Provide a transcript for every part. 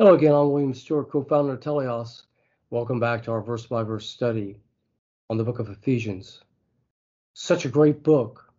Hello again, I'm William Stewart, co-founder of Teleios. Welcome back to our verse by verse study on the book of Ephesians. Such a great book.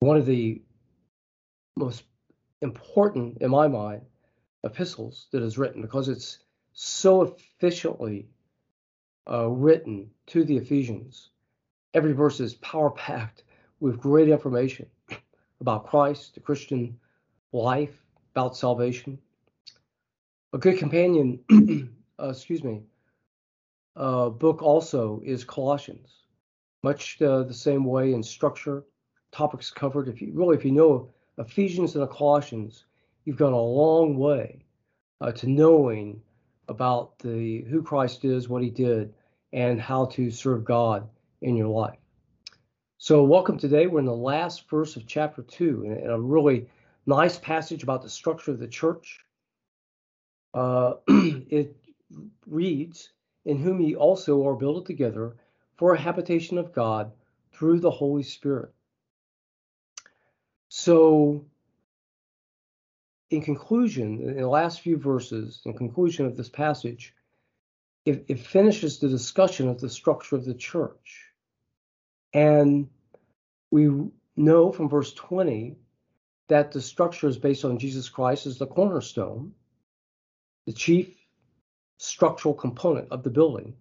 One of the most important, in my mind, epistles that is written because it's so efficiently uh, written to the Ephesians. Every verse is power packed with great information about Christ, the Christian life, about salvation a good companion, uh, excuse me, uh, book also is Colossians, much uh, the same way in structure, topics covered. If you really, if you know Ephesians and Colossians, you've gone a long way uh, to knowing about the who Christ is, what He did, and how to serve God in your life. So, welcome today. We're in the last verse of chapter two, and a really nice passage about the structure of the church uh, it reads, In whom ye also are builded together for a habitation of God through the Holy Spirit. So, in conclusion, in the last few verses, in conclusion of this passage, it, it finishes the discussion of the structure of the church. And we know from verse 20 that the structure is based on Jesus Christ as the cornerstone the chief structural component of the building.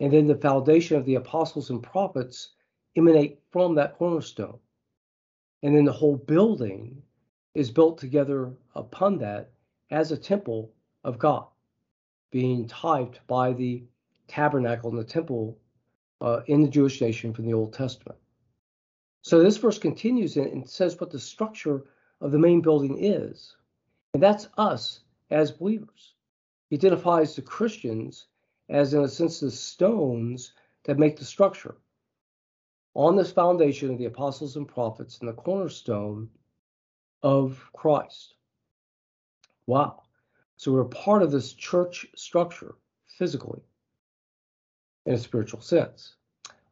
And then the foundation of the apostles and prophets emanate from that cornerstone. And then the whole building is built together upon that as a temple of God, being typed by the tabernacle and the temple uh, in the Jewish nation from the Old Testament. So this verse continues and says what the structure of the main building is. And that's us as believers. He identifies the Christians as, in a sense, the stones that make the structure. On this foundation of the apostles and prophets and the cornerstone of Christ. Wow. So we're part of this church structure physically in a spiritual sense.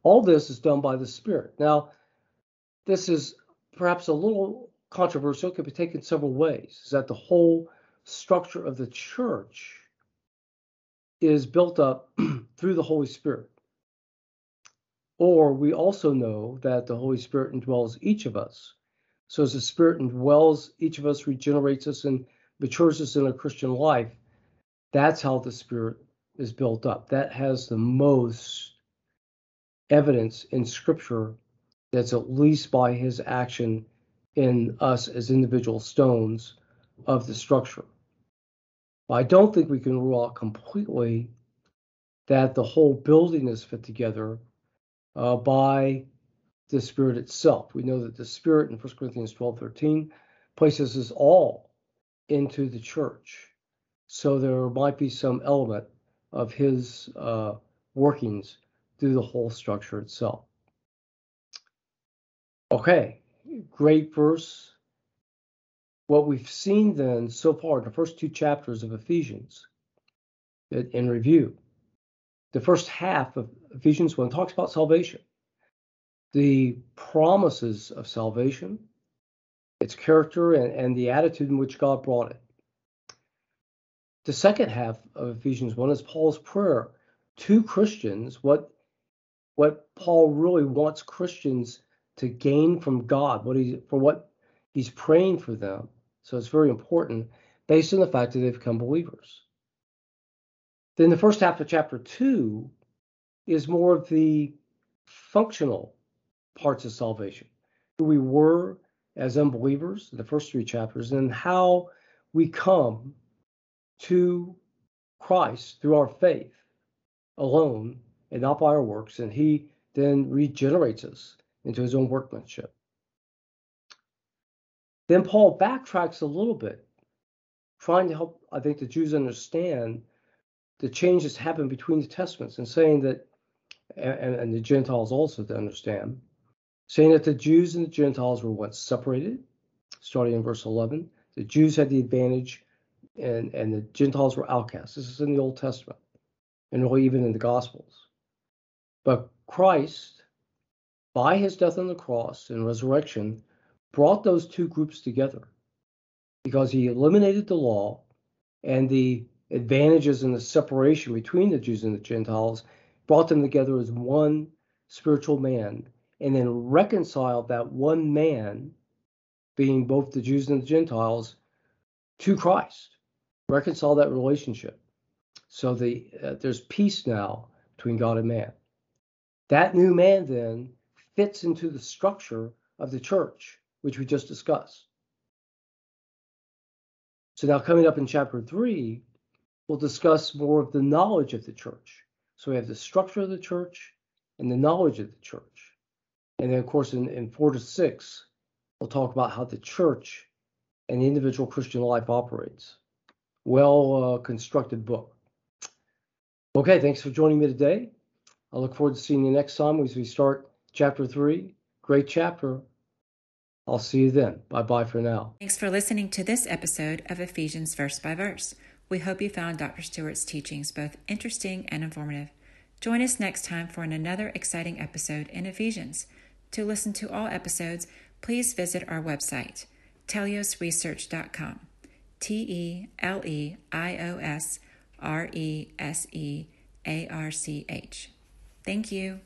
All this is done by the Spirit. Now, this is perhaps a little controversial, it could be taken several ways. Is that the whole structure of the church is built up through the Holy Spirit. Or we also know that the Holy Spirit indwells each of us. So as the Spirit indwells each of us, regenerates us, and matures us in a Christian life, that's how the Spirit is built up. That has the most evidence in Scripture that's at least by his action in us as individual stones of the structure. I don't think we can rule out completely that the whole building is fit together uh, by the Spirit itself. We know that the Spirit in 1 Corinthians 12 13 places us all into the church. So there might be some element of his uh, workings through the whole structure itself. Okay, great verse what we've seen then so far in the first two chapters of Ephesians in review. The first half of Ephesians 1 talks about salvation, the promises of salvation, its character, and, and the attitude in which God brought it. The second half of Ephesians 1 is Paul's prayer to Christians, what, what Paul really wants Christians to gain from God, what he, for what he's praying for them so it's very important based on the fact that they've become believers. Then the first half of chapter two is more of the functional parts of salvation, who we were as unbelievers the first three chapters, and how we come to Christ through our faith alone and not by our works, and He then regenerates us into His own workmanship. Then Paul backtracks a little bit, trying to help, I think, the Jews understand the changes happened between the testaments and saying that, and, and the Gentiles also to understand, saying that the Jews and the Gentiles were once separated, starting in verse 11. The Jews had the advantage and, and the Gentiles were outcasts. This is in the Old Testament and really even in the Gospels. But Christ, by his death on the cross and resurrection, brought those two groups together because he eliminated the law and the advantages and the separation between the Jews and the Gentiles, brought them together as one spiritual man, and then reconciled that one man, being both the Jews and the Gentiles, to Christ. Reconcile that relationship. So the uh, there's peace now between God and man. That new man then fits into the structure of the church, which we just discussed. So now coming up in chapter three, we'll discuss more of the knowledge of the church. So we have the structure of the church and the knowledge of the church. And then, of course, in, in four to six, we'll talk about how the church and the individual Christian life operates. Well uh, constructed book. Okay, thanks for joining me today. I look forward to seeing you next time as we start chapter three. Great chapter. I'll see you then. Bye bye for now. Thanks for listening to this episode of Ephesians Verse by Verse. We hope you found Dr. Stewart's teachings both interesting and informative. Join us next time for another exciting episode in Ephesians. To listen to all episodes, please visit our website, teleiosresearch.com. T E L E I O S R E S E A R C H. Thank you.